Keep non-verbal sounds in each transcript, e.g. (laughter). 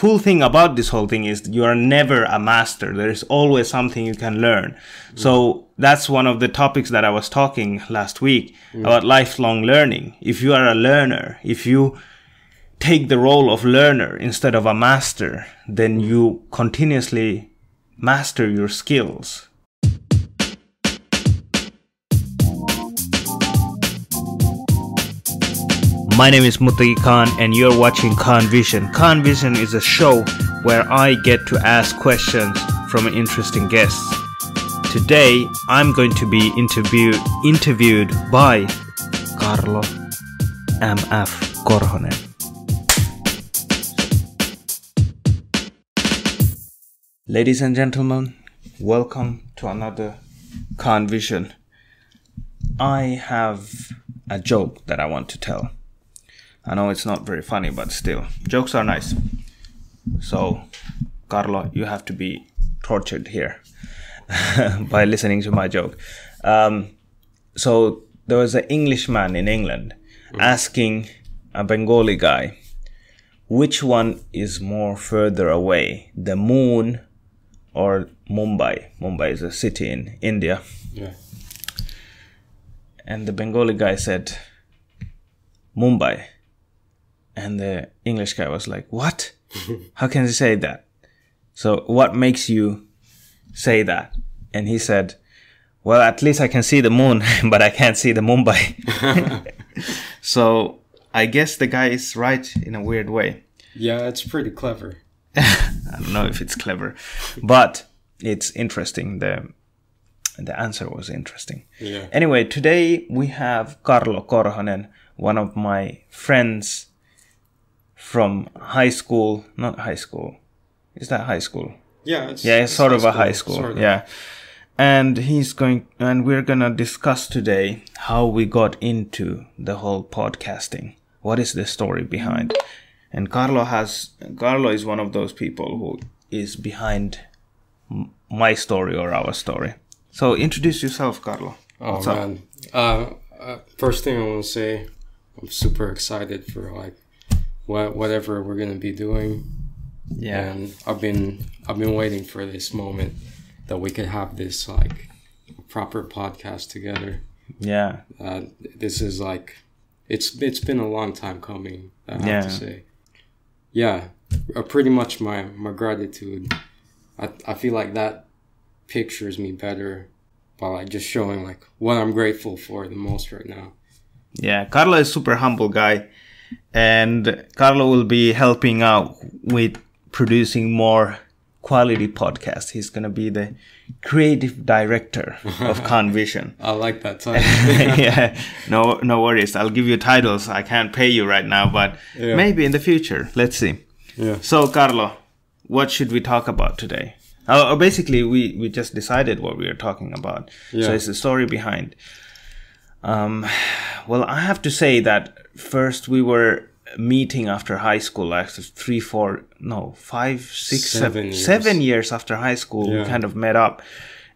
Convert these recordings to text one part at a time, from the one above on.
cool thing about this whole thing is you are never a master. There is always something you can learn. So that's one of the topics that I was talking last week mm. about lifelong learning. If you are a learner, if you take the role of learner instead of a master, then you continuously master your skills. My name is Mutagi Khan, and you're watching Khan Vision. Khan Vision is a show where I get to ask questions from interesting guests. Today, I'm going to be interviewed interviewed by Carlo M.F. Korhonen. Ladies and gentlemen, welcome to another Khan Vision. I have a joke that I want to tell. I know it's not very funny, but still, jokes are nice. So, Carlo, you have to be tortured here (laughs) by listening to my joke. Um, so, there was an Englishman in England asking a Bengali guy, which one is more further away, the moon or Mumbai? Mumbai is a city in India. Yeah. And the Bengali guy said, Mumbai. And the English guy was like, What? How can you say that? So, what makes you say that? And he said, Well, at least I can see the moon, (laughs) but I can't see the Mumbai. (laughs) so, I guess the guy is right in a weird way. Yeah, it's pretty clever. (laughs) I don't know if it's clever, but it's interesting. The the answer was interesting. Yeah. Anyway, today we have Carlo Korhonen, one of my friends from high school. Not high school. Is that high school? Yeah, it's, Yeah, it's sort of a high school. sort of. Yeah. And he's going, and we're gonna discuss today how we got into the whole podcasting. What is the story behind? And Carlo has, Carlo is one of those people who is behind my story or our story. So introduce yourself, Carlo. Oh What's up? man. Uh, uh, first thing I want to say, I'm super excited for like what whatever we're gonna be doing, Yeah. and I've been I've been waiting for this moment that we could have this like proper podcast together. Yeah. Uh, this is like it's it's been a long time coming. I have Yeah. to say. Yeah, uh, pretty much my my gratitude. I I feel like that pictures me better by like just showing like what I'm grateful for the most right now. Yeah, Carlo is super humble guy, and Carlo will be helping out with producing more quality podcasts. He's gonna be the creative director of (laughs) Khan Vision. I like that (laughs) title. yeah, no, no worries. I'll give you titles. I can't pay you right now, but Yeah. maybe in the future. Let's see. yeah. So, Carlo, what should we talk about today? Uh, basically, we, we just decided what we are talking about. Yeah. So it's the story behind. Um, well, I have to say that first we were meeting after high school, like three, four, no, five, six, Seven seven, years. seven years after high school. We kind of met up,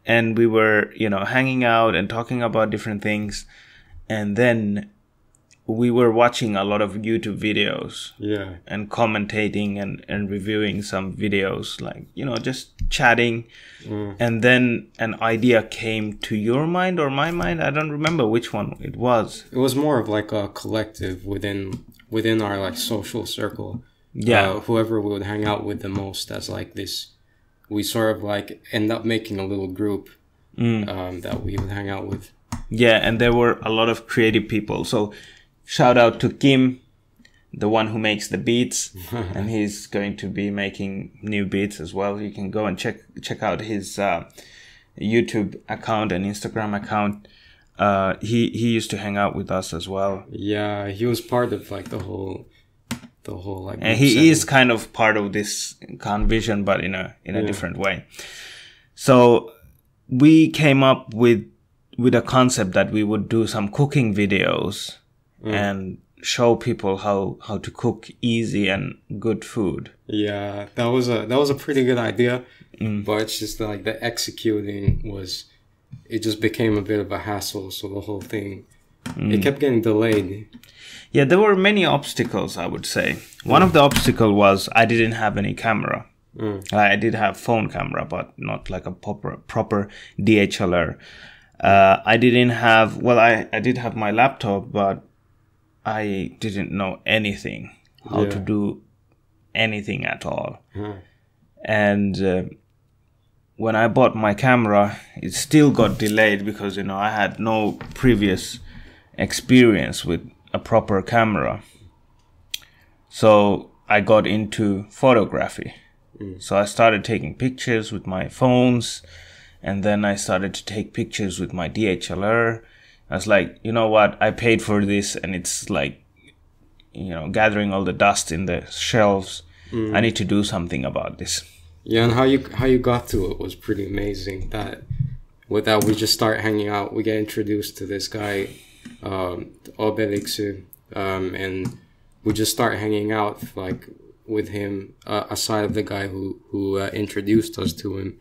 and we were, you know, hanging out and talking about different things, and then we were watching a lot of YouTube videos Yeah. and commentating and, and reviewing some videos like you know just chatting Mm. and then an idea came to your mind or my mind i don't remember which one it was It was more of like a collective within within our like social circle. Yeah. Uh, whoever we would hang out with the most as like this we sort of like end up making a little group Mm. um, that we would hang out with. yeah and there were a lot of creative people so shout out to kim the one who makes the beats (laughs) and he's going to be making new beats as well you can go and check check out his uh, youtube account and instagram account uh, he he used to hang out with us as well Yeah, he was part of like the whole, the whole like. and he setting. is kind of part of this Khan Vision but in a in a Yeah. different way so we came up with with a concept that we would do some cooking videos and show people how how to cook easy and good food Yeah, that was a that was a pretty good idea, Mm. but it's just like the executing was, it just became a bit of a hassle. So the whole thing It kept getting delayed. Yeah, there were many obstacles, I would say. One of the obstacle was I didn't have any camera. Mm. I did have phone camera, but not like a proper proper DSLR. Uh, I didn't have well, I, I did have my laptop, but I didn't know anything how to do anything at all. Huh. And uh, when I bought my camera, it still got delayed because you know I had no previous experience with a proper camera. So I got into photography. So I started taking pictures with my phones, and then I started to take pictures with my DSLR. I was like, you know what? I paid for this, and it's like, you know, gathering all the dust in the shelves. I need to do something about this. Yeah, and how you how you got to it was pretty amazing. That with that we just start hanging out. We get introduced to this guy, um, um, and we just start hanging out like with him uh, aside of the guy who who uh, introduced us to him.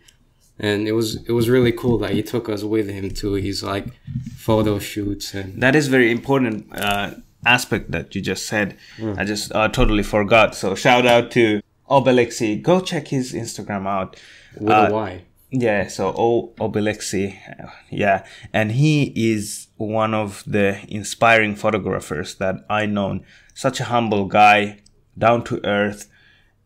And it was it was really cool that he took us with him to his like photo shoots and That is very important uh, aspect that you just said. I just uh, totally forgot. So shout out to Obelixi. Go check his Instagram out. with Uh, a Y. Yeah, so O Obelixi, yeah, and he is one of the inspiring photographers that I known. Such a humble guy, down to earth,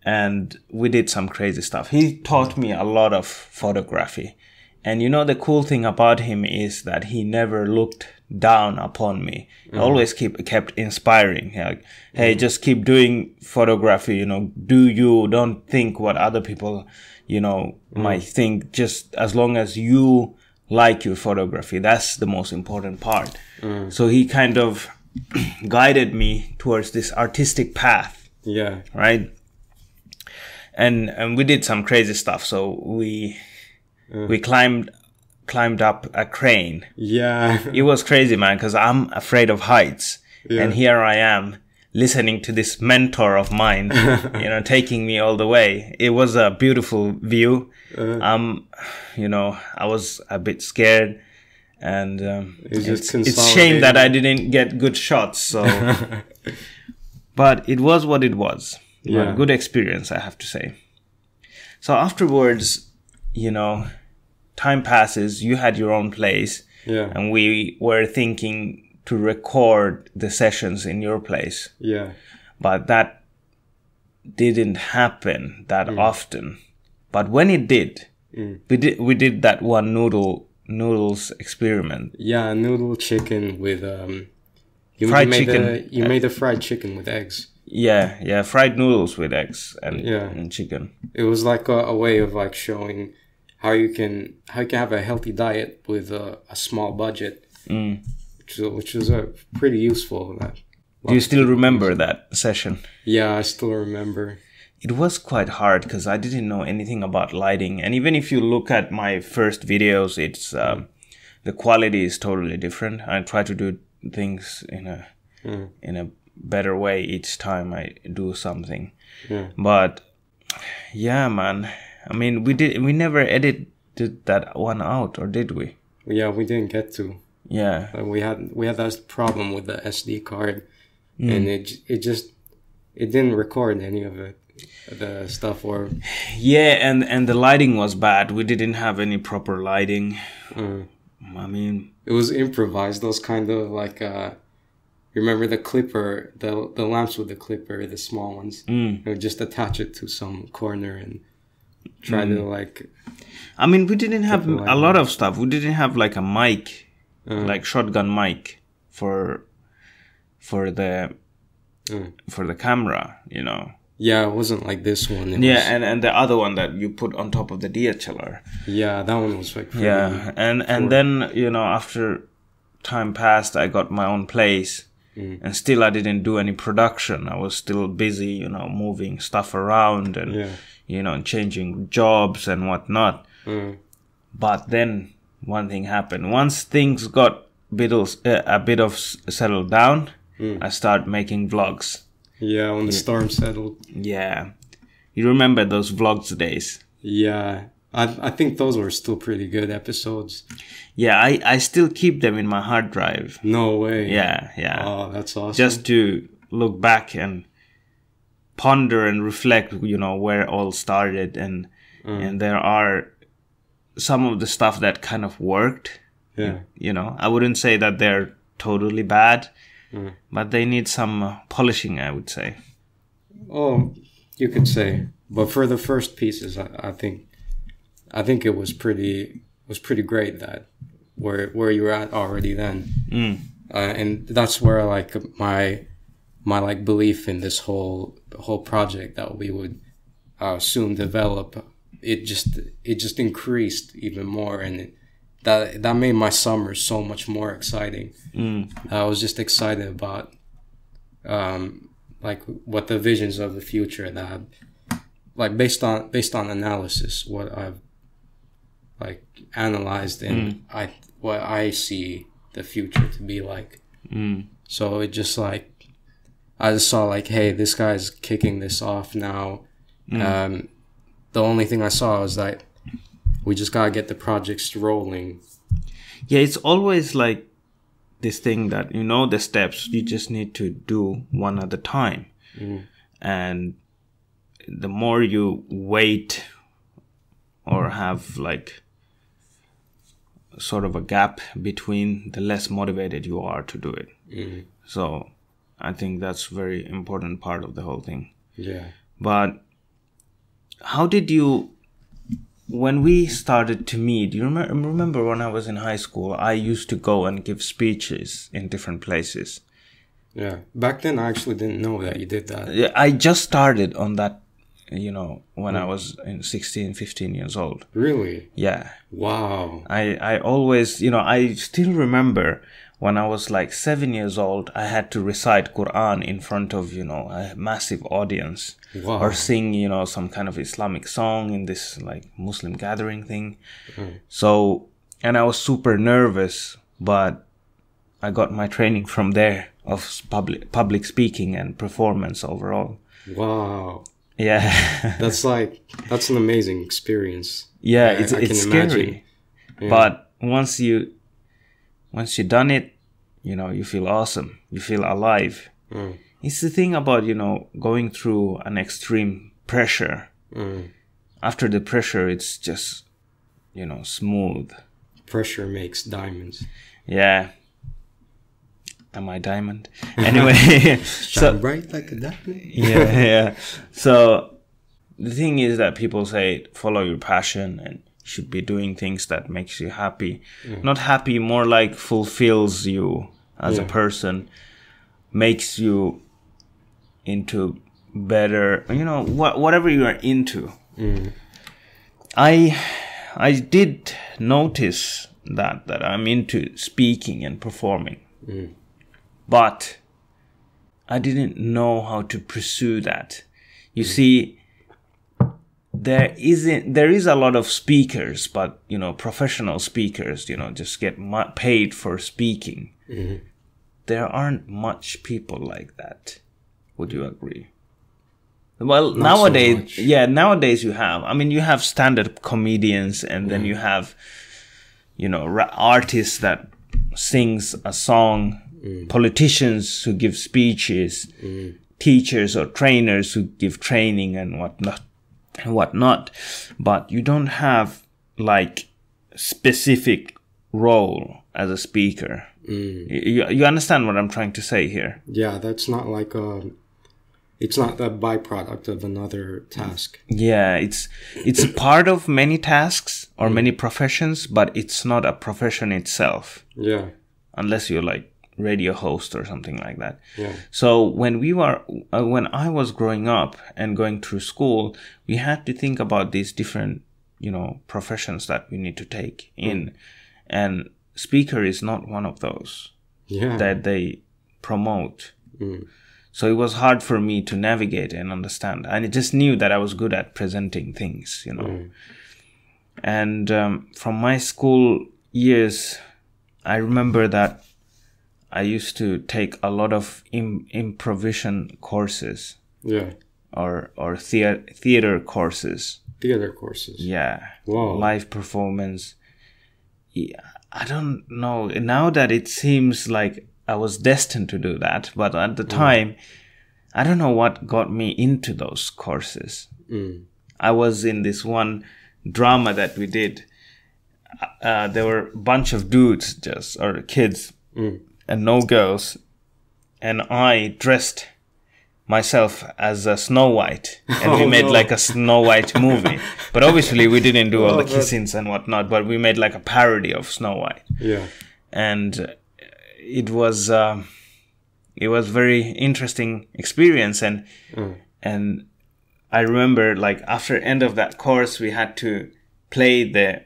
and we did some crazy stuff. He taught me a lot of photography, and you know the cool thing about him is that he never looked down upon me. He mm. always keep kept inspiring. Like, hey, mm. just keep doing photography. You know, do you? Don't think what other people, you know, mm. might think. Just as long as you like your photography, that's the most important part. So he kind of (clears throat) guided me towards this artistic path Yeah. right? And and we did some crazy stuff. So we we climbed climbed up a crane. Yeah. It was crazy, man, because I'm afraid of heights, and here I am listening to this mentor of mine, (laughs) you know, taking me all the way. It was a beautiful view. Um, you know, I was a bit scared. And um, it's, it's shame that I didn't get good shots. So, (laughs) but it was what it was. Yeah. Good experience, I have to say. So afterwards, you know, time passes. You had your own place, yeah. and we were thinking to record the sessions in your place, Yeah. but that didn't happen that Mm. often. But when it did, we did we did that one noodle noodles experiment. Yeah, noodle chicken with um. You, Fried made chicken. The, you made the fried chicken with eggs. Yeah, yeah, fried noodles with eggs and Yeah. and chicken. It was like a, a way of like showing how you can how you can have a healthy diet with a, a small budget, Mm. which is, which is a pretty useful. That Do you still remember that session? yeah, I still remember. It was quite hard because I didn't know anything about lighting, and even if you look at my first videos, it's um, the quality is totally different. I try to do things in a Mm. in a better way each time I do something. Yeah. But yeah, man. I mean, we did we never edited that one out, or did we? Yeah, we didn't get to. Yeah, Uh, we had we had that problem with the SD card, Mm. and it it just it didn't record any of it, the stuff or yeah, and and the lighting was bad. We didn't have any proper lighting. uh, I mean, it was improvised. Those kind of like uh, remember the clipper, the the lamps with the clipper, the small ones. mm. You know, just attach it to some corner and try to like I mean, we didn't have a lot of stuff. We didn't have like a mic, uh, like shotgun mic for for the uh, for the camera, you know. yeah, it wasn't like this one. It Yeah, was- and and the other one that you put on top of the DSLR. yeah, that one was like Yeah, and and then you know after time passed, I got my own place, Mm. and still I didn't do any production. I was still busy, you know, moving stuff around and yeah. you know changing jobs and whatnot. Uh, But then one thing happened. Once things got bit of, uh, a bit of settled down, Mm. I started making vlogs. yeah, when the storm settled. Yeah, you remember those vlogs days? Yeah, I I think those were still pretty good episodes. Yeah, I, I still keep them in my hard drive. No way. Yeah, yeah. Oh, that's awesome. Just to look back and ponder and reflect, you know, where it all started and and there are some of the stuff that kind of worked. yeah. You know, I wouldn't say that they're totally bad, but they need some uh, polishing, I would say. Oh, you could say, but for the first pieces, I, I think, I think it was pretty was pretty great that where where you were at already then, Mm. uh, and that's where like my my like belief in this whole whole project that we would uh, soon develop it just it just increased even more and it, that that made my summer so much more exciting Mm. I was just excited about um, like what the visions of the future that like based on based on analysis what I've like analyzed and I what I see the future to be like. Mm. So it just like I just saw like, hey, this guy's kicking this off now. Um, the only thing I saw was that we just gotta get the projects rolling. Yeah, it's always like this thing that you know the steps, you just need to do one at a time. And the more you wait or have like sort of a gap between, the less motivated you are to do it. Mm-hmm. So I think that's very important part of the whole thing. Yeah. But how did you, when we started to meet, you remember, remember when I was in high school, I used to go and give speeches in different places. Yeah. Back then, I actually didn't know that you did that. Yeah, I just started on that, you know, when I was in 16, 15 years old. Really? Yeah. Wow. I, I always, you know, I still remember when I was like seven years old, I had to recite Quran in front of, you know, a massive audience. Wow. Or sing, you know, some kind of Islamic song in this like Muslim gathering thing. Hmm. So, and I was super nervous, but I got my training from there of public public speaking and performance overall. Wow. Yeah. (laughs) That's like that's an amazing experience. yeah, it's I it's scary. imagine. But once you once you done it, you know, you feel awesome. You feel alive. Mm. It's the thing about, you know, going through an extreme pressure. Mm. After the pressure it's just you know, smooth. Pressure makes diamonds. Yeah. Am I diamond? (laughs) Anyway, so bright like a diamond. (laughs) yeah, yeah. So the thing is that people say follow your passion and should be doing things that makes you happy. Mm. Not happy, more like fulfills you as a person, makes you into better, you know, what whatever you are into. Mm. I I did notice that that I'm into speaking and performing. Mm. But I didn't know how to pursue that. You mm. see, there isn't there is a lot of speakers, but you know, professional speakers, you know, just get mu- paid for speaking. Mm-hmm. There aren't much people like that. Would you agree? Well, so nowadays, much. yeah, nowadays you have. I mean, you have stand-up comedians, and then mm. you have, you know, ra- artists that sings a song, politicians who give speeches, teachers or trainers who give training and whatnot, and whatnot. But you don't have like specific role as a speaker. You, you understand what I'm trying to say here? Yeah, that's not like a. It's not the byproduct of another task. Yeah, it's it's a part of many tasks or many professions, but it's not a profession itself Yeah, unless you're like radio host or something like that. yeah, So when we were uh, when I was growing up and going through school, we had to think about these different, you know, professions that we need to take in. And speaker is not one of those yeah. that they promote. Mm. So it was hard for me to navigate and understand. And I just knew that I was good at presenting things, you know. And um, from my school years, I remember that I used to take a lot of Im- improvisation courses yeah, or or thea- theater courses. Theater courses. Yeah. Whoa. Live performance. Yeah, I don't know. Now that it seems like I was destined to do that, but at the time, I don't know what got me into those courses. Mm. I was in this one drama that we did. Uh, there were a bunch of dudes, just or kids, Mm. And no girls, and I dressed myself as a Snow White, and we Oh, made no. like a Snow White movie. (laughs) but obviously, we didn't do all Oh, the kissings and whatnot. But we made like a parody of Snow White, Yeah. and uh, it was um it was very interesting experience and Mm. and I remember like after end of that course we had to play the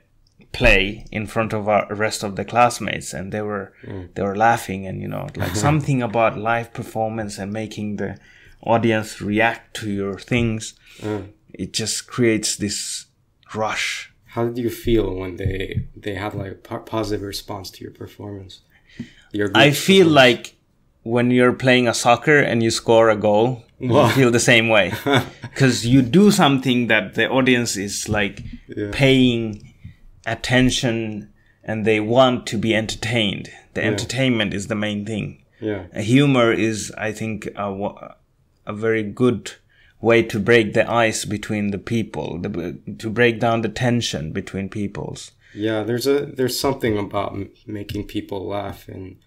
play in front of our rest of the classmates and they were they were laughing and you know like (laughs) something about live performance and making the audience react to your things Mm. it just creates this rush How did you feel when they they had like a po- positive response to your performance? Your I feel like when you're playing a soccer and you score a goal, Wow. you feel the same way (laughs) because you do something that the audience is like Yeah. paying attention and they want to be entertained. The Yeah. entertainment is the main thing. yeah. Humor is, I think, a, a very good way to break the ice between the people, the, to break down the tension between peoples. Yeah, there's a there's something about m- making people laugh and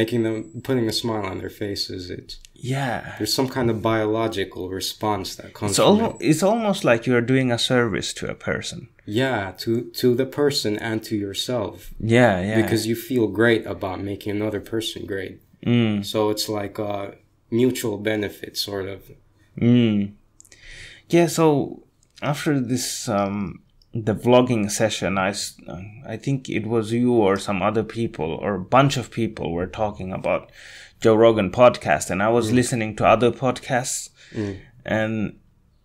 making them putting a smile on their faces. It's Yeah. there's some kind of biological response that comes It's, from al- it. it's almost like you're doing a service to a person. Yeah, to to the person and to yourself Yeah, yeah. because you feel great about making another person great. mm, So it's like a mutual benefit sort of. mm. Yeah, so after this um the vlogging session i i think it was you or some other people or a bunch of people were talking about Joe Rogan podcast and I was mm. listening to other podcasts. Mm. And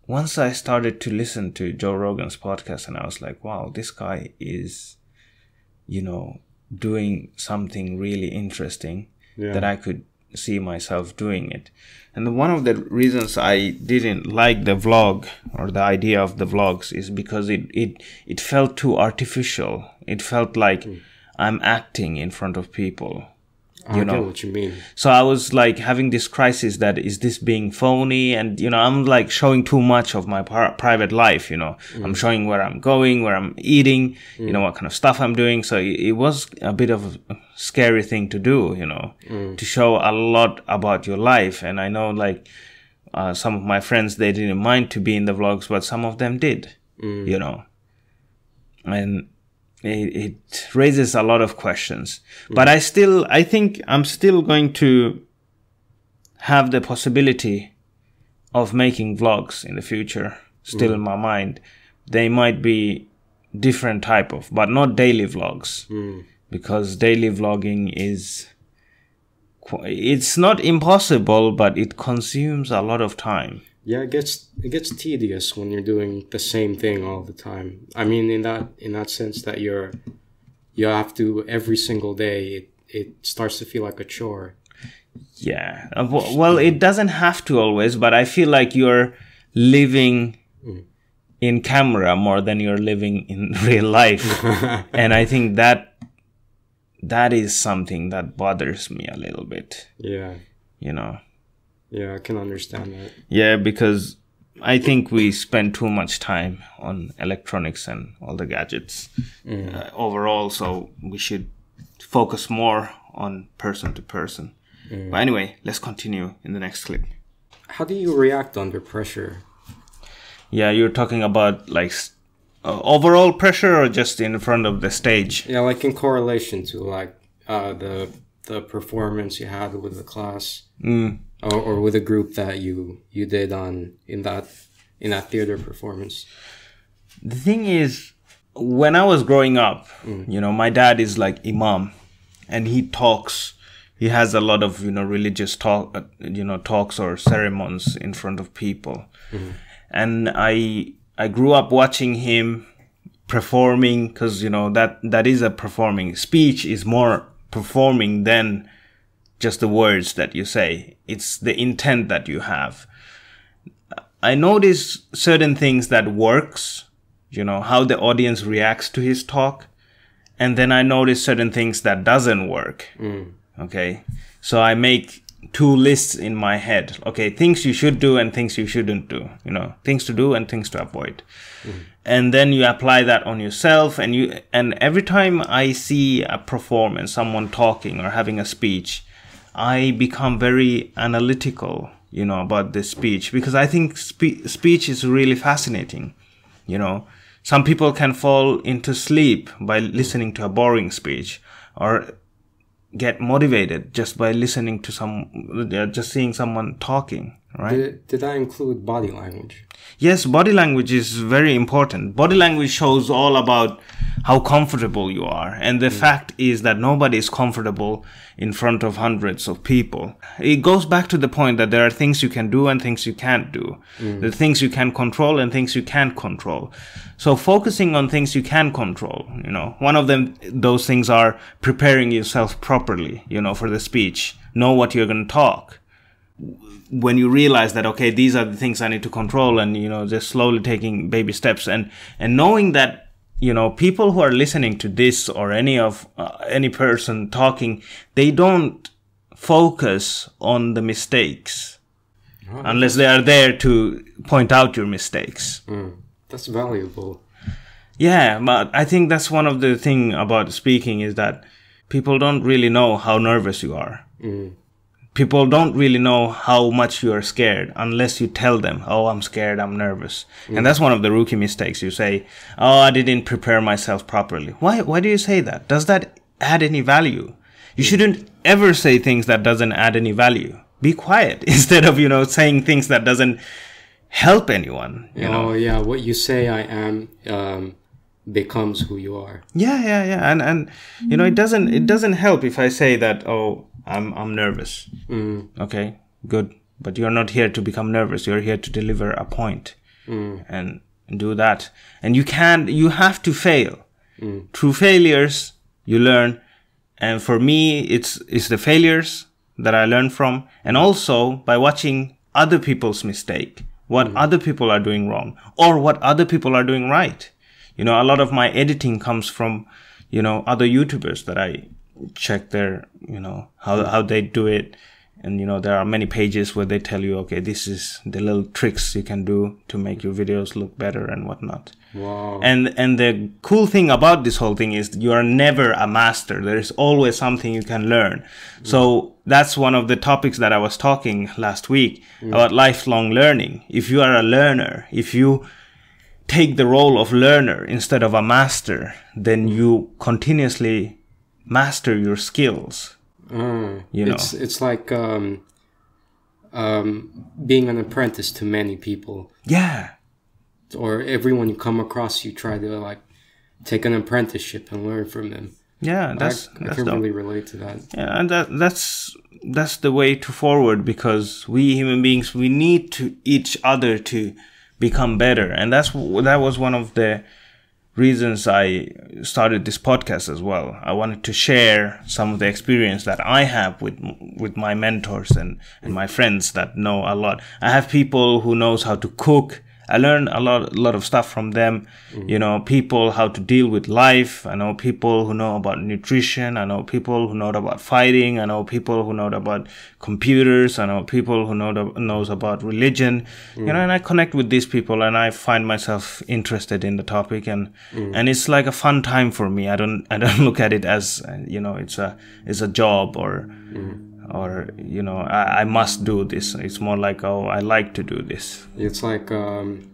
once I started to listen to Joe Rogan's podcast and I was like, wow, this guy is you know doing something really interesting Yeah. that I could see myself doing it. And one of the reasons I didn't like the vlog or the idea of the vlogs is because it it, it felt too artificial. It felt like hmm. I'm acting in front of people. I You get know. what you mean. So I was like having this crisis that is this being phony and you know I'm like showing too much of my par- private life, you know. Mm. I'm showing where I'm going, where I'm eating, you mm. know what kind of stuff I'm doing. So it, it was a bit of a scary thing to do, you know, mm. to show a lot about your life and I know like uh, some of my friends they didn't mind to be in the vlogs but some of them did, you know. And it, it raises a lot of questions. But I still, I think I'm still going to have the possibility of making vlogs in the future still in my mind. They might be different type of, but not daily vlogs Mm. because daily vlogging is it's not impossible but it consumes a lot of time Yeah, it gets it gets tedious when you're doing the same thing all the time. I mean, in that in that sense that you're you have to every single day. It it starts to feel like a chore. Yeah. Uh, Well, it doesn't have to always, but I feel like you're living in camera more than you're living in (laughs) real life. (laughs) and I think that that is something that bothers me a little bit, Yeah, you know. Yeah, I can understand that. Yeah, because I think we spend too much time on electronics and all the gadgets uh, overall, so we should focus more on person to person. But anyway, let's continue in the next clip. How do you react under pressure? Yeah, you're talking about like uh, overall pressure or just in front of the stage? Yeah, like in correlation to like uh, the the performance you had with the class Mm. Or, or with a group that you you did on in that in that theater performance. The thing is, when I was growing up, you know, my dad is like imam, and he talks. He has a lot of you know religious talk, uh, you know, talks or ceremonies in front of people, and I I grew up watching him performing because you know that that is a performing speech is more performing than just the words that you say. It's the intent that you have. I notice certain things that works you know, how the audience reacts to his talk. And then I notice certain things that doesn't work. Mm. Okay. So I make two lists in my head. Okay. Things you should do and things you shouldn't do, you know, things to do and things to avoid. Mm. And then you apply that on yourself and you, and every time I see a performance, someone talking or having a speech, I become very analytical, you know, about this speech because I think spe- speech is really fascinating. You know, some people can fall into sleep by listening to a boring speech or get motivated just by listening to some, just seeing someone talking, right? Did, did that include body language? Yes, body language is very important. Body language shows all about how comfortable you are. And the mm. fact is that nobody is comfortable in front of hundreds of people. It goes back to the point that there are things you can do and things you can't do. Mm. The things you can control and things you can't control. So focusing on things you can control, you know, one of them, those things are preparing yourself properly, you know, for the speech. Know what you're going to talk when you realize that okay these are the things i need to control and you know just slowly taking baby steps and and knowing that you know people who are listening to this or any of uh, any person talking they don't focus on the mistakes unless they are there to point out your mistakes That's valuable. yeah, but I think that's one of the thing about speaking is that people don't really know how nervous you are. People don't really know how much you are scared unless you tell them, "Oh, I'm scared, I'm nervous." And mm. that's one of the rookie mistakes. You say, "Oh, I didn't prepare myself properly." Why why do you say that? Does that add any value? You mm. shouldn't ever say things that doesn't add any value. Be quiet (laughs) instead of, you know, saying things that doesn't help anyone, you know. oh yeah, what you say I am um, becomes who you are. Yeah, yeah, yeah, and and you know it mm. doesn't it doesn't help if I say that oh I'm I'm nervous. Mm. Okay, good, but you're not here to become nervous. You're here to deliver a point, mm. and do that. And you can't. you have to fail. Mm. Through failures you learn, and for me it's it's the failures that I learn from, and also by watching other people's mistake, what mm. other people are doing wrong, or what other people are doing right. You know, a lot of my editing comes from, you know, other YouTubers that I check their, you know, how, how they do it. And, you know, there are many pages where they tell you, okay, this is the little tricks you can do to make your videos look better and whatnot. Wow. And, and the cool thing about this whole thing is you are never a master. There is always something you can learn. So that's one of the topics that I was talking last week mm. about lifelong learning. If you are a learner, if you, take the role of learner instead of a master, then you continuously master your skills. Mm. You know. it's it's like um, um, being an apprentice to many people, Yeah. or everyone you come across, you try to like take an apprenticeship and learn from them. Yeah, that's I, I that's can really relate to that. Yeah, and that that's that's the way to forward because we human beings we need to each other to become better, and that's that was one of the reasons I started this podcast as well. I wanted to share some of the experience that I have with with my mentors and and my friends that know a lot. I have people who knows how to cook. I learned a lot, a lot of stuff from them. Mm-hmm. You know, people how to deal with life. I know people who know about nutrition. I know people who know about fighting. I know people who know about computers. I know people who know knows about religion. You know, mm. and I connect with these people, and I find myself interested in the topic, and mm. and it's like a fun time for me. I don't I don't (laughs) look at it as you know it's a it's a job or mm. Or you know I, I must do this. It's more like oh I like to do this. It's like um,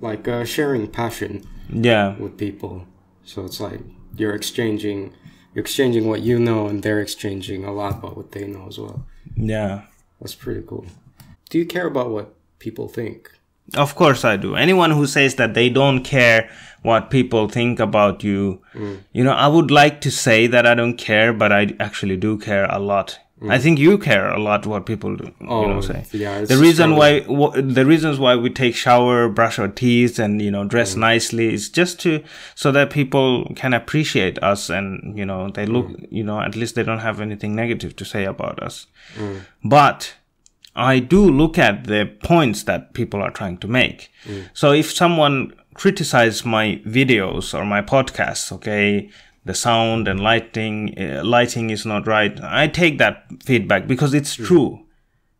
like uh, sharing passion Yeah. with people. So it's like you're exchanging you're exchanging what you know, and they're exchanging a lot about what they know as well. Yeah. That's pretty cool. Do you care about what people think? Of course I do. Anyone who says that they don't care what people think about you, you know, I would like to say that I don't care, but I actually do care a lot. I think you care a lot what people do, you know, Oh, say. yeah, The reason why, wh- the reasons why we take shower, brush our teeth, and you know, dress nicely is just to so that people can appreciate us, and you know, they look, you know, at least they don't have anything negative to say about us. But I do look at the points that people are trying to make. So if someone criticize my videos or my podcasts, okay, the sound and lighting uh, lighting is not right. I take that feedback because it's true.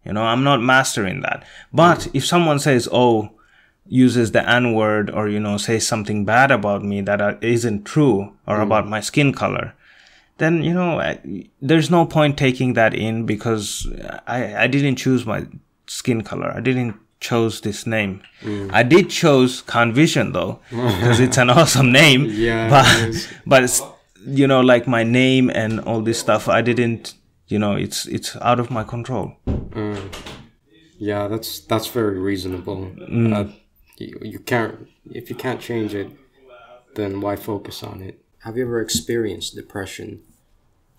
You know, I'm not mastering that. But if someone says, "Oh," uses the N word or you know says something bad about me that uh, isn't true or about my skin color, then you know I- there's no point taking that in because I I didn't choose my skin color. I didn't chose this name. I did chose Khan Vision though (laughs) because it's an awesome name. Yeah, but but it's, you know like my name and all this stuff. I didn't. You know, it's it's out of my control. Mm. Yeah, that's that's very reasonable. Mm. Uh, you, you can't if you can't change it, then why focus on it? Have you ever experienced depression?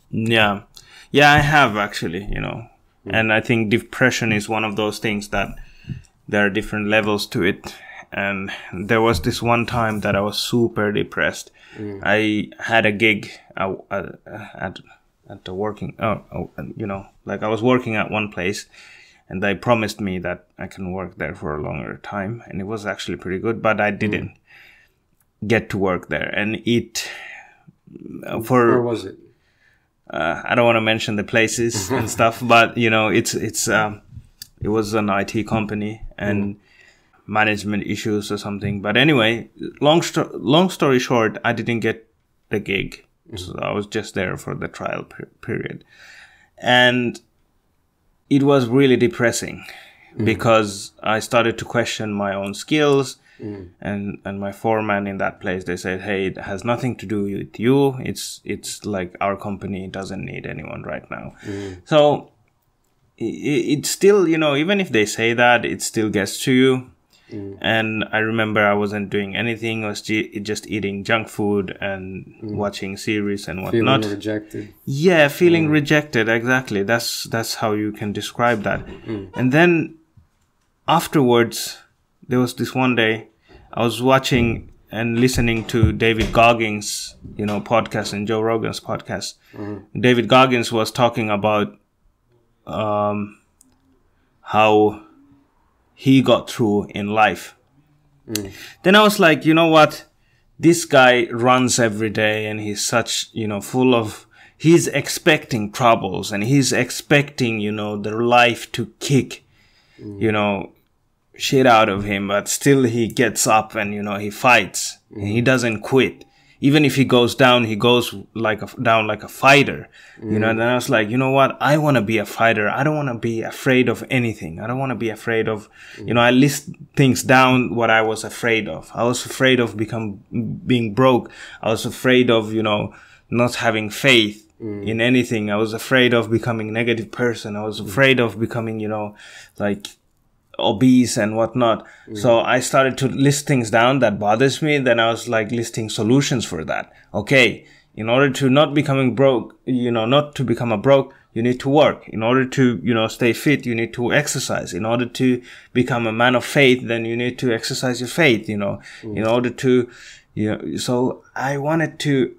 Yeah. Yeah, I have actually, you know. Mm. And I think depression is one of those things that there are different levels to it. And there was this one time that I was super depressed. I had a gig at at the working, oh, you know, like I was working at one place, and they promised me that I can work there for a longer time, and it was actually pretty good, but I didn't get to work there, and it uh, for Where was it? uh, I don't want to mention the places and (laughs) stuff, but you know, it's it's um, it was an IT company and management issues or something. But anyway, long sto- long story short, I didn't get the gig, mm. so I was just there for the trial per- period, and it was really depressing mm. because I started to question my own skills. Mm. And and my foreman in that place, they said, "Hey, it has nothing to do with you. It's it's like our company doesn't need anyone right now." So it, it still, you know, even if they say that, it still gets to you. Mm. And I remember I wasn't doing anything. I was just eating junk food and mm. watching series and Feeling whatnot. rejected. Yeah, feeling mm. rejected. Exactly. That's that's how you can describe that. And then afterwards, there was this one day I was watching and listening to David Goggins, you know, podcast and Joe Rogan's podcast. Mm-hmm. David Goggins was talking about um, how he got through in life. Mm. Then I was like, you know what? This guy runs every day and he's such, you know, full of, he's expecting troubles and he's expecting, you know, the life to kick, mm. you know, shit out of him, but still he gets up and, you know, he fights and he doesn't quit. Even if he goes down, he goes like a, down like a fighter, you know. Mm. And then I was like, you know what? I want to be a fighter. I don't want to be afraid of anything. I don't want to be afraid of, you know. I mm. list things down what I was afraid of. I was afraid of become being broke. I was afraid of, you know, not having faith mm. in anything. I was afraid of becoming a negative person. I was afraid of becoming, you know, like obese and whatnot. So mm. I started to list things down that bothers me. Then I was like listing solutions for that. Okay. In order to not becoming broke, you know, not to become a broke, you need to work. In order to, you know, stay fit, you need to exercise. In order to become a man of faith, then you need to exercise your faith, you know, mm. in order to, you know, so I wanted to,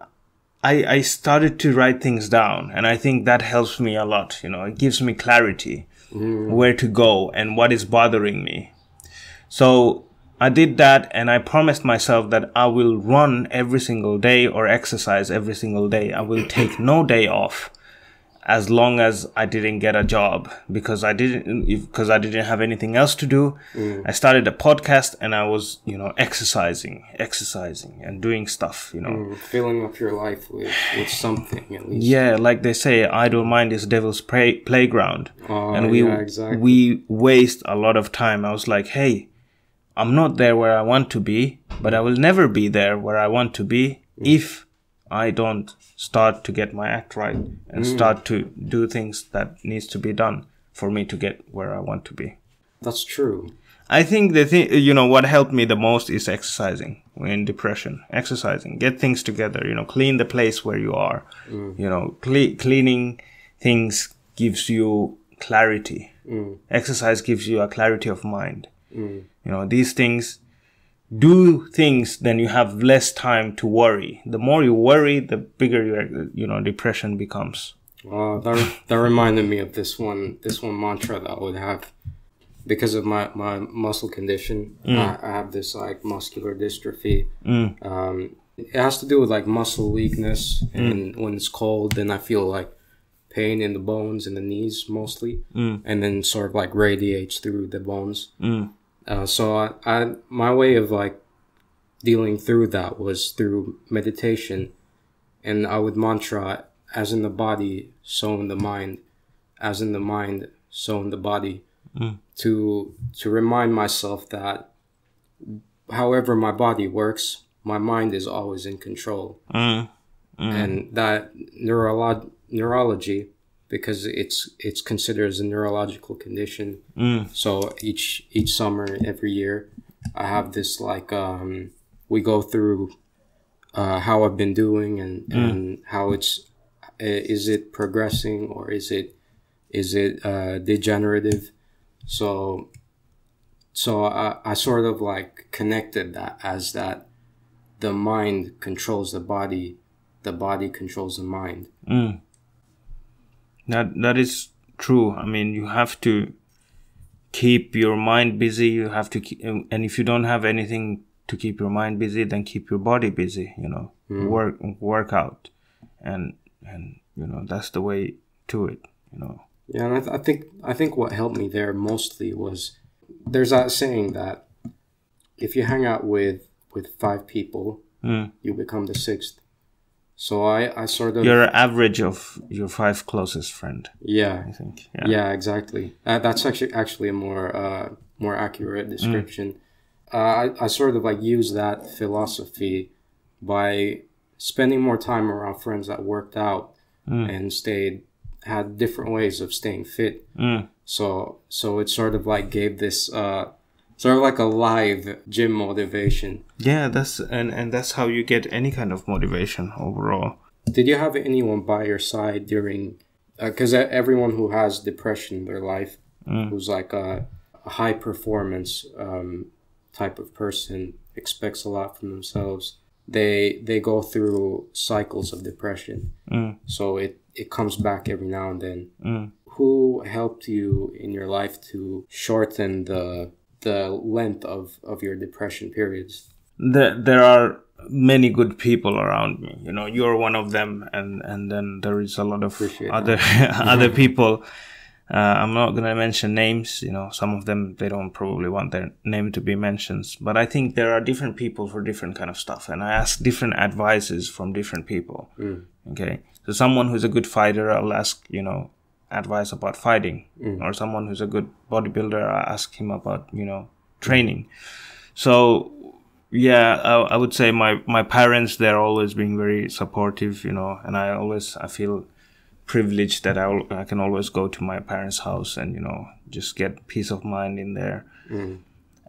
I, I started to write things down and I think that helps me a lot. You know, it gives me clarity Mm. where to go and what is bothering me. So I did that and I promised myself that I will run every single day or exercise every single day. I will take no day off as long as I didn't get a job because I didn't because I didn't have anything else to do. I started a podcast and I was, you know, exercising, exercising and doing stuff, you know. Mm, Filling up your life with, with something at least. Yeah, like they say, idle mind is devil's play- playground, Oh, and we yeah, exactly. we waste a lot of time. I was like, hey, I'm not there where I want to be, but I will never be there where I want to be if I don't start to get my act right and mm. start to do things that needs to be done for me to get where I want to be. That's true. I think the thing, you know, what helped me the most is exercising in depression. Exercising, get things together, you know, clean the place where you are. Mm. You know, cle- cleaning things gives you clarity. Mm. Exercise gives you a clarity of mind. You know, these things do things, then you have less time to worry. The more you worry, the bigger your, you know, depression becomes. Uh, that, that reminded me of this one this one mantra that I would have. because of my, my muscle condition, Mm. I, I have this like muscular dystrophy. Mm. Um, it has to do with like muscle weakness, Mm. and when it's cold, then I feel like pain in the bones and the knees mostly, Mm. and then sort of like radiates through the bones. Mm. Uh, so I, I, my way of like dealing through that was through meditation, and I would mantra as in the body, so in the mind, as in the mind, so in the body, Mm. to to remind myself that however my body works, my mind is always in control, Mm. and that neurolo- neurology, because it's it's considered as a neurological condition, Mm. so each each summer, every year, I have this like um, we go through uh, how I've been doing and and how it's uh, is it progressing or is it is it uh, degenerative? So so I, I sort of like connected that as that the mind controls the body, the body controls the mind. Mm. That that is true. I mean, you have to keep your mind busy. You have to, keep, and if you don't have anything to keep your mind busy, then keep your body busy. You know, work work out, and and you know that's the way to it. You know. Yeah, and I, th- I think I think what helped me there mostly was there's that saying that if you hang out with with five people, Mm. you become the sixth. So I I sort of You're average of your five closest friend. yeah I think. yeah, exactly. Uh, that's actually actually a more uh, more accurate description. Uh, I I sort of like use that philosophy by spending more time around friends that worked out and stayed had different ways of staying fit. Mm. So so it sort of like gave this uh sort of like a live gym motivation. Yeah, that's and and that's how you get any kind of motivation overall. Did you have anyone by your side during because everyone who has depression in their life who's like a, a high performance um, type of person expects a lot from themselves they they go through cycles of depression Mm. so it it comes back every now and then Mm. who helped you in your life to shorten the the length of of your depression periods. There there are many good people around me. You know you're one of them and and then there is a lot of Appreciate other (laughs) other people. Uh, i'm not going to mention names you know some of them they don't probably want their name to be mentioned but i think there are different people for different kind of stuff and i ask different advices from different people. Okay? So someone who's a good fighter i'll ask you know advice about fighting or someone who's a good bodybuilder i ask him about you know training. So yeah I, I would say my my parents they're always being very supportive you know and i always i feel privileged that I, I can always go to my parents house and you know just get peace of mind in there.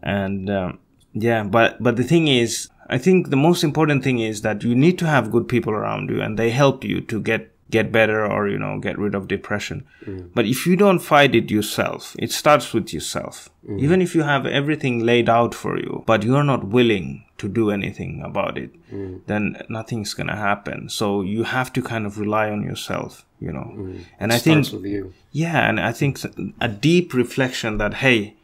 And um, yeah but but the thing is i think the most important thing is that you need to have good people around you and they help you to get get better or you know get rid of depression. Mm. But if you don't fight it yourself it starts with yourself. Mm-hmm. Even if you have everything laid out for you but you're not willing to do anything about it mm. then nothing's gonna happen. So you have to kind of rely on yourself you know. Mm. And i think with you. Yeah, and I think a deep reflection that hey,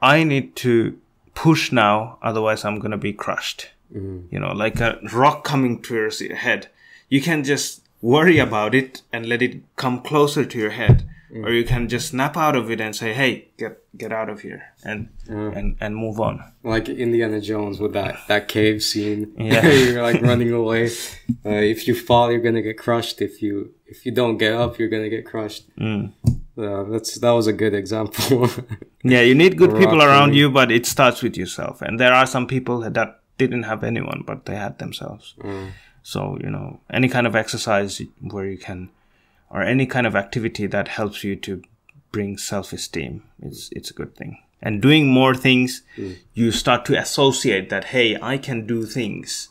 I need to push now, otherwise I'm gonna be crushed. You know, like a rock coming towards your head. You can just worry about it and let it come closer to your head, or you can just snap out of it and say, "Hey, get get out of here," and and and move on. like Indiana Jones with that that cave scene. (laughs) Yeah. (laughs) you're like running away. Uh, if you fall, you're gonna get crushed. If you if you don't get up, you're gonna get crushed. Mm. Uh, that's that was a good example. (laughs) Yeah, you need good people around you, but it starts with yourself. And there are some people that didn't have anyone, but they had themselves. So, you know, any kind of exercise where you can, or any kind of activity that helps you to bring self esteem, it's, it's a good thing. And doing more things, mm. you start to associate that, hey, I can do things.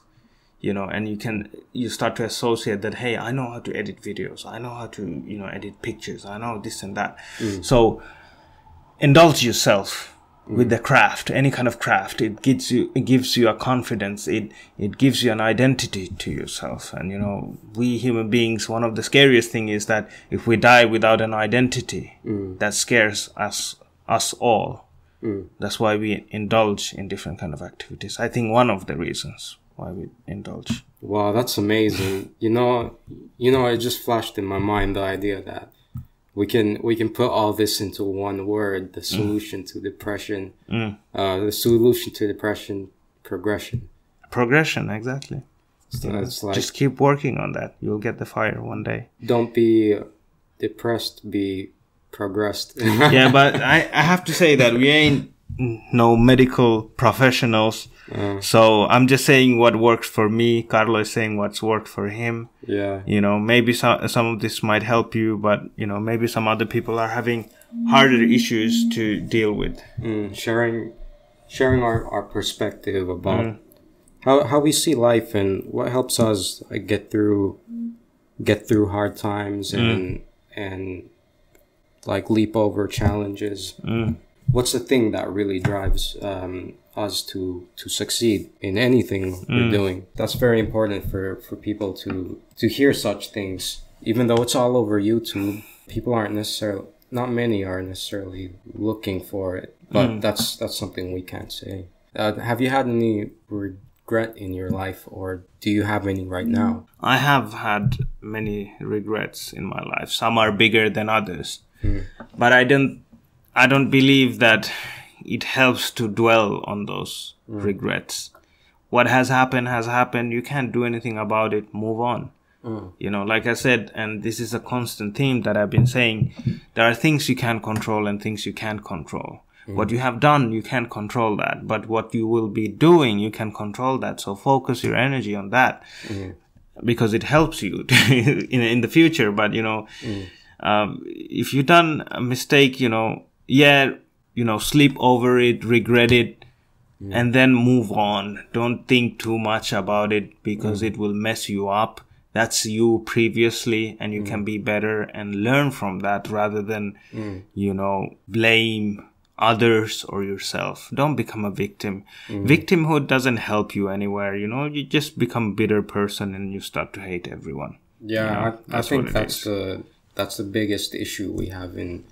You know, and you can, you start to associate that, hey, I know how to edit videos. I know how to, you know, edit pictures. I know this and that. Mm. So, indulge yourself with the craft any kind of craft it gives you it gives you a confidence it it gives you an identity to yourself and you know we human beings one of the scariest thing is that if we die without an identity that scares us us all. Mm. That's why we indulge in different kind of activities. I think one of the reasons why we indulge. Wow, that's amazing. you know, you know, it just flashed in my mind the idea that we can we can put all this into one word: the solution to depression, Mm. uh, the solution to depression progression. Progression, exactly. So it's like Just keep working on that. You'll get the fire one day. don't be depressed, be progressed. yeah, but I, I have to say that we ain't no medical professionals. Uh, So I'm just saying what works for me. Carlo is saying what's worked for him. yeah, You know, maybe some some of this might help you, but you know, maybe some other people are having harder issues to deal with. mm, sharing sharing our, our perspective about Mm. how how we see life and what helps us get through get through hard times and and like leap over challenges. Mm. What's the thing that really drives um, us to to succeed in anything we're mm. doing? That's very important for for people to to hear such things. Even though it's all over YouTube, people aren't necessarily not many are necessarily looking for it. But mm. that's that's something we can't say. Uh, have you had any regret in your life, or do you have any right mm. now? I have had many regrets in my life. Some are bigger than others. Hmm. But I don't I don't believe that it helps to dwell on those mm. regrets. What has happened has happened. You can't do anything about it. Move on. Mm. You know, like I said, and this is a constant theme that I've been saying, there are things you can control and things you can't control. Mm. What you have done, you can't control that. But what you will be doing, you can control that. So focus your energy on that because it helps you (laughs) in in the future. But you know, um, if you've done a mistake, you know, yeah, you know, sleep over it, regret it, and then move on. Don't think too much about it because mm. it will mess you up. That's you previously, and you can mm. be better and learn from that rather than, mm. you know, blame others or yourself. Don't become a victim. Victimhood doesn't help you anywhere. You know, you just become a bitter person and you start to hate everyone. Yeah, Yeah, I, I think that's is. the that's the biggest issue we have in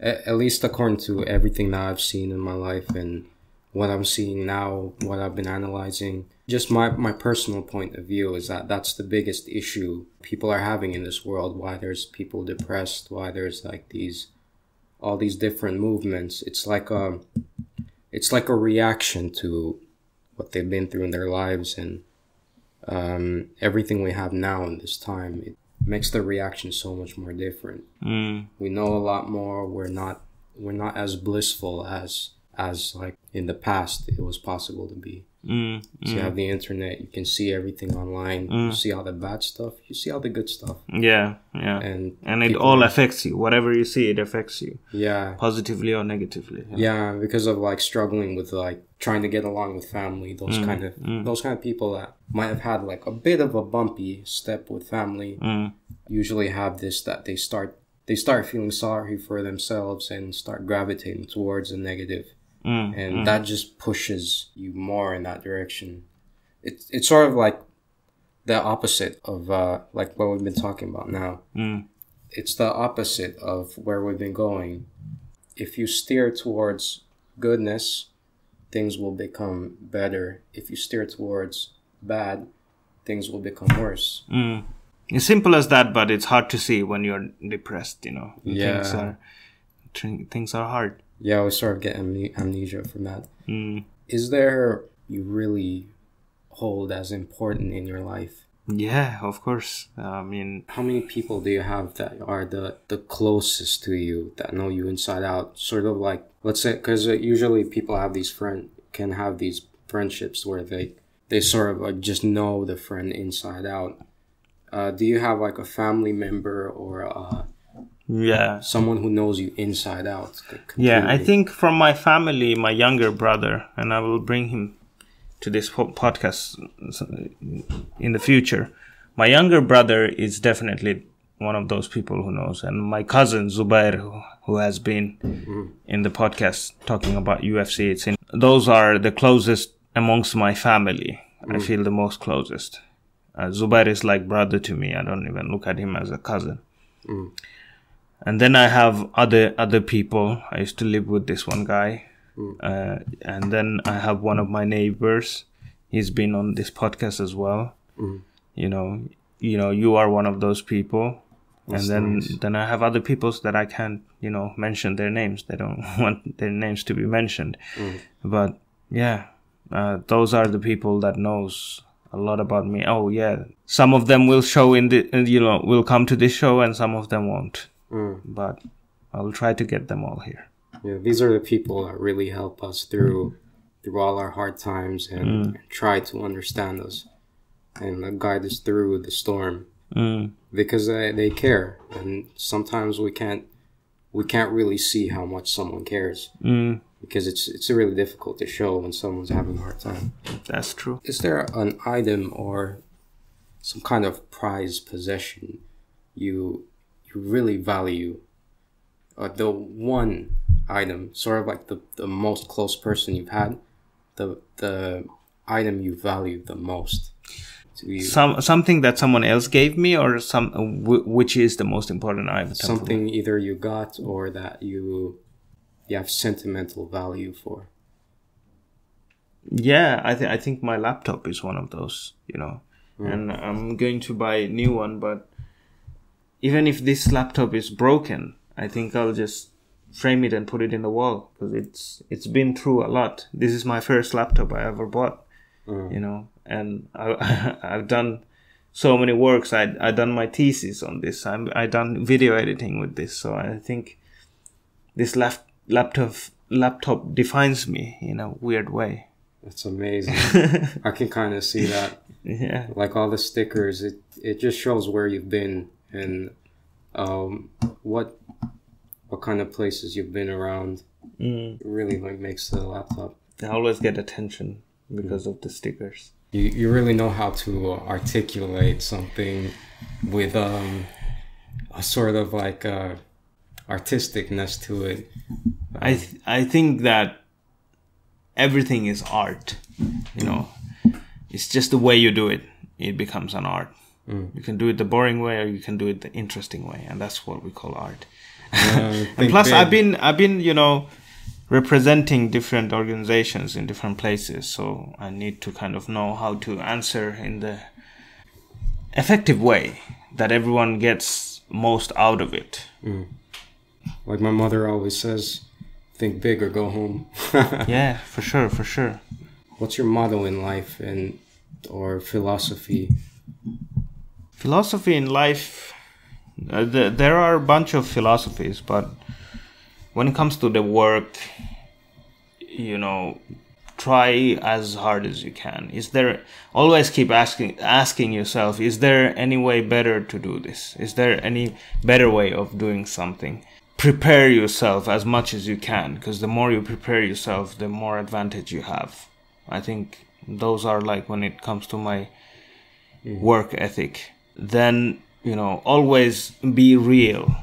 at, at least according to everything that I've seen in my life and what I'm seeing now, what I've been analyzing. Just my my personal point of view is that that's the biggest issue people are having in this world. Why there's people depressed, why there's like these all these different movements. It's like a it's like a reaction to what they've been through in their lives and um, everything we have now in this time it makes the reaction so much more different. Mm, we know a lot more. We're not we're not as blissful as as like in the past it was possible to be mm, so you have the internet you can see everything online you see all the bad stuff you see all the good stuff. Yeah, yeah. and and it all are- affects you. Whatever you see, it affects you. Yeah. Positively or negatively. yeah. Because of like struggling with like trying to get along with family those kind of those kind of people that might have had like a bit of a bumpy step with family Mm, usually have this that they start they start feeling sorry for themselves and start gravitating towards the negative mm, and that just pushes you more in that direction it's it's sort of like the opposite of uh like what we've been talking about now mm, it's the opposite of where we've been going if you steer towards goodness things will become better if you steer towards bad things will become worse mm. It's simple as that, but it's hard to see when you're depressed. You know, Yeah. things are things are hard. Yeah we sort of get amnesia from that Mm. is there you really hold as important in your life Yeah, of course. I mean, how many people do you have that are the the closest to you that know you inside out sort of like let's say because usually people have these friend can have these friendships where they they sort of like just know the friend inside out uh, do you have like a family member or uh, yeah, someone who knows you inside out like, yeah. I think from my family, my younger brother, and I will bring him to this po- podcast in the future. My younger brother is definitely one of those people who knows, and my cousin Zubair, who, who has been mm-hmm. in the podcast talking about UFC. It's in those are the closest amongst my family. I mm. feel the most closest. Uh, Zubair is like brother to me. I don't even look at him as a cousin. Mm. And then I have other other people. I used to live with this one guy, uh, and then I have one of my neighbors. He's been on this podcast as well. You know, you know, you are one of those people. That's and then nice. then I have other peoples that I can't, you know, mention their names. They don't (laughs) want their names to be mentioned. But yeah, uh, those are the people that knows a lot about me. Oh yeah, some of them will show in the, you know, will come to this show, and some of them won't. Mm. But I'll try to get them all here. Yeah, these are the people that really help us through through all our hard times and try to understand us and uh, guide us through the storm Mm. because they, they care and sometimes we can't we can't really see how much someone cares Mm. because it's it's really difficult to show when someone's having a hard time. That's true. Is there an item or some kind of prized possession you really value? Uh, the one item, sort of like the, the most close person you've had, the the item you value the most. Some something that someone else gave me, or some w- which is the most important item. something either you got or that you you have sentimental value for. Yeah, I think I think my laptop is one of those, you know. And I'm going to buy a new one, but even if this laptop is broken, I think I'll just frame it and put it in the wall because it's it's been through a lot. This is my first laptop I ever bought, mm. you know, and (laughs) I I've done so many works. I I done my thesis on this. I'm I done video editing with this, so I think this lap, laptop laptop defines me in a weird way. That's amazing. (laughs) I can kind of see that. (laughs) Yeah. like all the stickers it it just shows where you've been and um what what kind of places you've been around Mm. really like makes the laptop I always get attention because of the stickers. you you really know how to articulate something with um a sort of like uh artisticness to it I th- I think that everything is art. You know, it's just the way you do it. It becomes an art. Mm. You can do it the boring way, or you can do it the interesting way, and that's what we call art. (laughs) and plus, big. I've been I've been you know representing different organizations in different places, so I need to kind of know how to answer in the effective way that everyone gets most out of it. Mm. like my mother always says think big or go home (laughs) yeah, for sure, for sure. what's your motto in life and or philosophy philosophy in life uh, the, there are a bunch of philosophies but when it comes to the work you know try as hard as you can. Is there always keep asking asking yourself is there any way better to do this? Is there any better way of doing something? Prepare yourself as much as you can because the more you prepare yourself the more advantage you have. I think those are like when it comes to my work ethic then you know always be real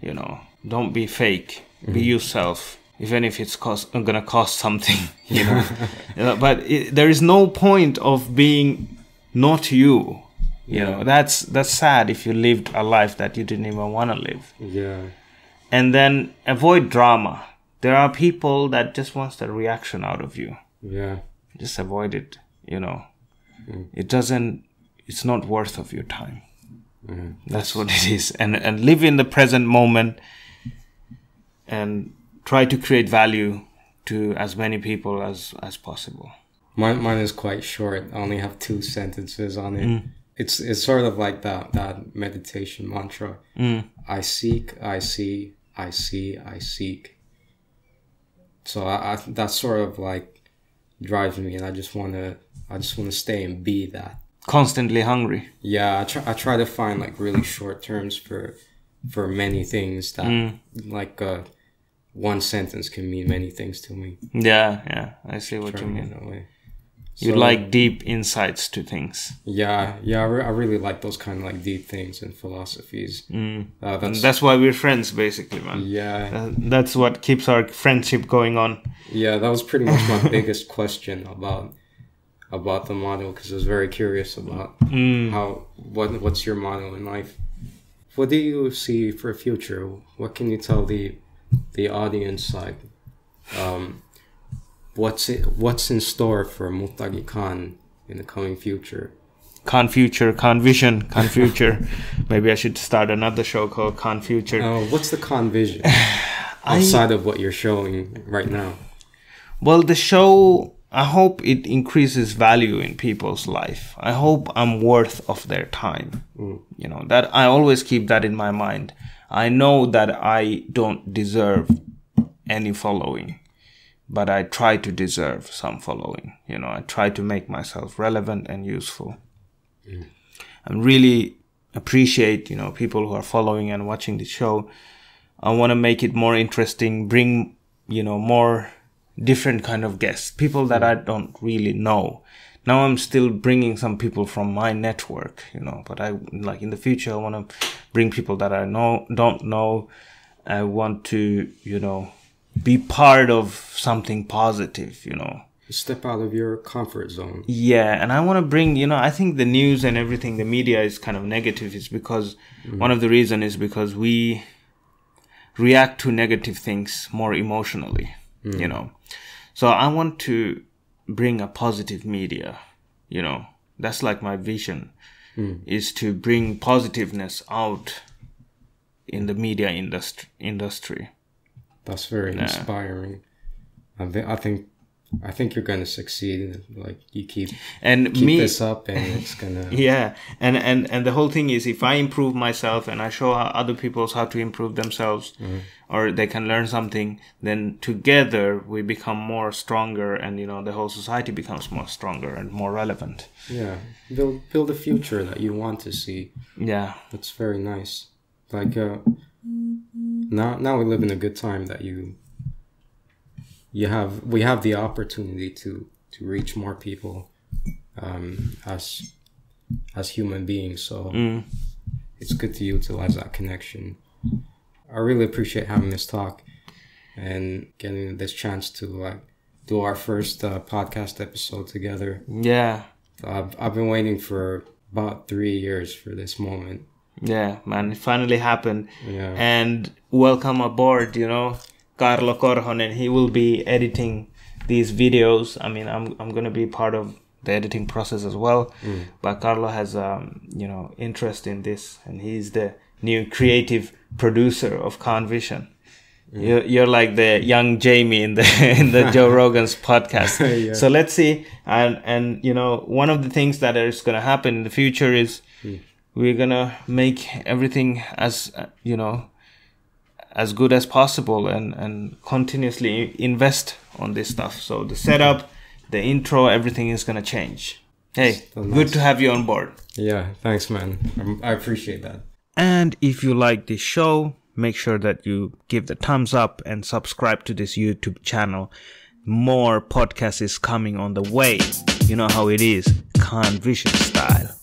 you know. Don't be fake. Be mm-hmm. yourself even if it's cost gonna cost something (laughs) you know. But it, there is no point of being not you you know. That's that's sad if you lived a life that you didn't even want to live. Yeah. And then avoid drama. There are people that just wants the reaction out of you. Yeah. Just avoid it you know. Mm. It doesn't it's not worth of your time mm-hmm. that's what it is and and live in the present moment and try to create value to as many people as as possible Mine, mine is quite short. I only have two sentences on it. Mm. It's it's sort of like that that meditation mantra. Mm. I seek, I see, I see, I seek. So I, I that sort of like drives me, and I just want to I just want to stay and be that. Constantly hungry Yeah, I try I try to find like really short terms for for many things that like uh, one sentence can mean many things to me. yeah yeah i see what you mean that you So- like deep insights to things Yeah, yeah, I, re- I really like those kind of like deep things and philosophies. Mm. Uh, and that's, that's why we're friends basically man yeah, Uh, that's what keeps our friendship going on yeah. That was pretty much my (laughs) biggest question about about the model because I was very curious about how what what's your model in life. what do you see for future? What can you tell the the audience like um, what's it, what's in store for Mutagi Khan in the coming future? Khan Future, Khan Vision, Khan Future. (laughs) Maybe I should start another show called Khan Future. Uh, what's the Khan Vision (sighs) outside of what you're showing right now? Well, the show, I hope it increases value in people's life. I hope I'm worth of their time. Mm. You know, that I always keep that in my mind. I know that I don't deserve any following, but I try to deserve some following. You know, I try to make myself relevant and useful. Mm. I really appreciate, you know, people who are following and watching the show. I want to make it more interesting, bring, you know, more different kind of guests, people that I don't really know. Now I'm still bringing some people from my network, you know, but I like in the future I want to bring people that I know don't know. I want to, you know, be part of something positive, you know. Step out of your comfort zone. Yeah, and I want to bring, you know, I think the news and everything, the media is kind of negative. Is because mm. one of the reason is because we react to negative things more emotionally, Hmm. you know. So I want to bring a positive media, you know. That's like my vision hmm. is to bring positiveness out in the media industry industry. That's very inspiring. I, thi- I think I think you're gonna succeed. Like you keep And keep me this up, and it's gonna. (laughs) yeah and and and the whole thing is if i improve myself and i show other people how to improve themselves or they can learn something then together we become more stronger and you know the whole society becomes more stronger and more relevant Yeah, build build a future that you want to see. yeah That's very nice. Like uh, now, now we live in a good time that you you have we have the opportunity to to reach more people um, as as human beings. So Mm. it's good to utilize that connection. I really appreciate having this talk and getting this chance to like do our first uh, podcast episode together. yeah I've I've been waiting for about three years for this moment. yeah man it finally happened Yeah. and welcome aboard you know carlo Korhonen he will be editing these videos i mean i'm, I'm going to be part of the editing process as well but carlo has um, you know interest in this and he's the new creative producer of Khan Vision. You're, you're like the young Jamie in the (laughs) in the Joe (laughs) Rogan's podcast. (laughs) Yeah. So let's see, and and you know one of the things that is going to happen in the future is we're gonna make everything as uh, you know as good as possible and and continuously invest on this stuff. So the setup, the intro, everything is gonna change. Hey, So good to have you on board. Yeah, thanks, man. I'm, I appreciate that. And if you like this show, make sure that you give the thumbs up and subscribe to this YouTube channel. More podcast is coming on the way. You know how it is, Khan Vision style.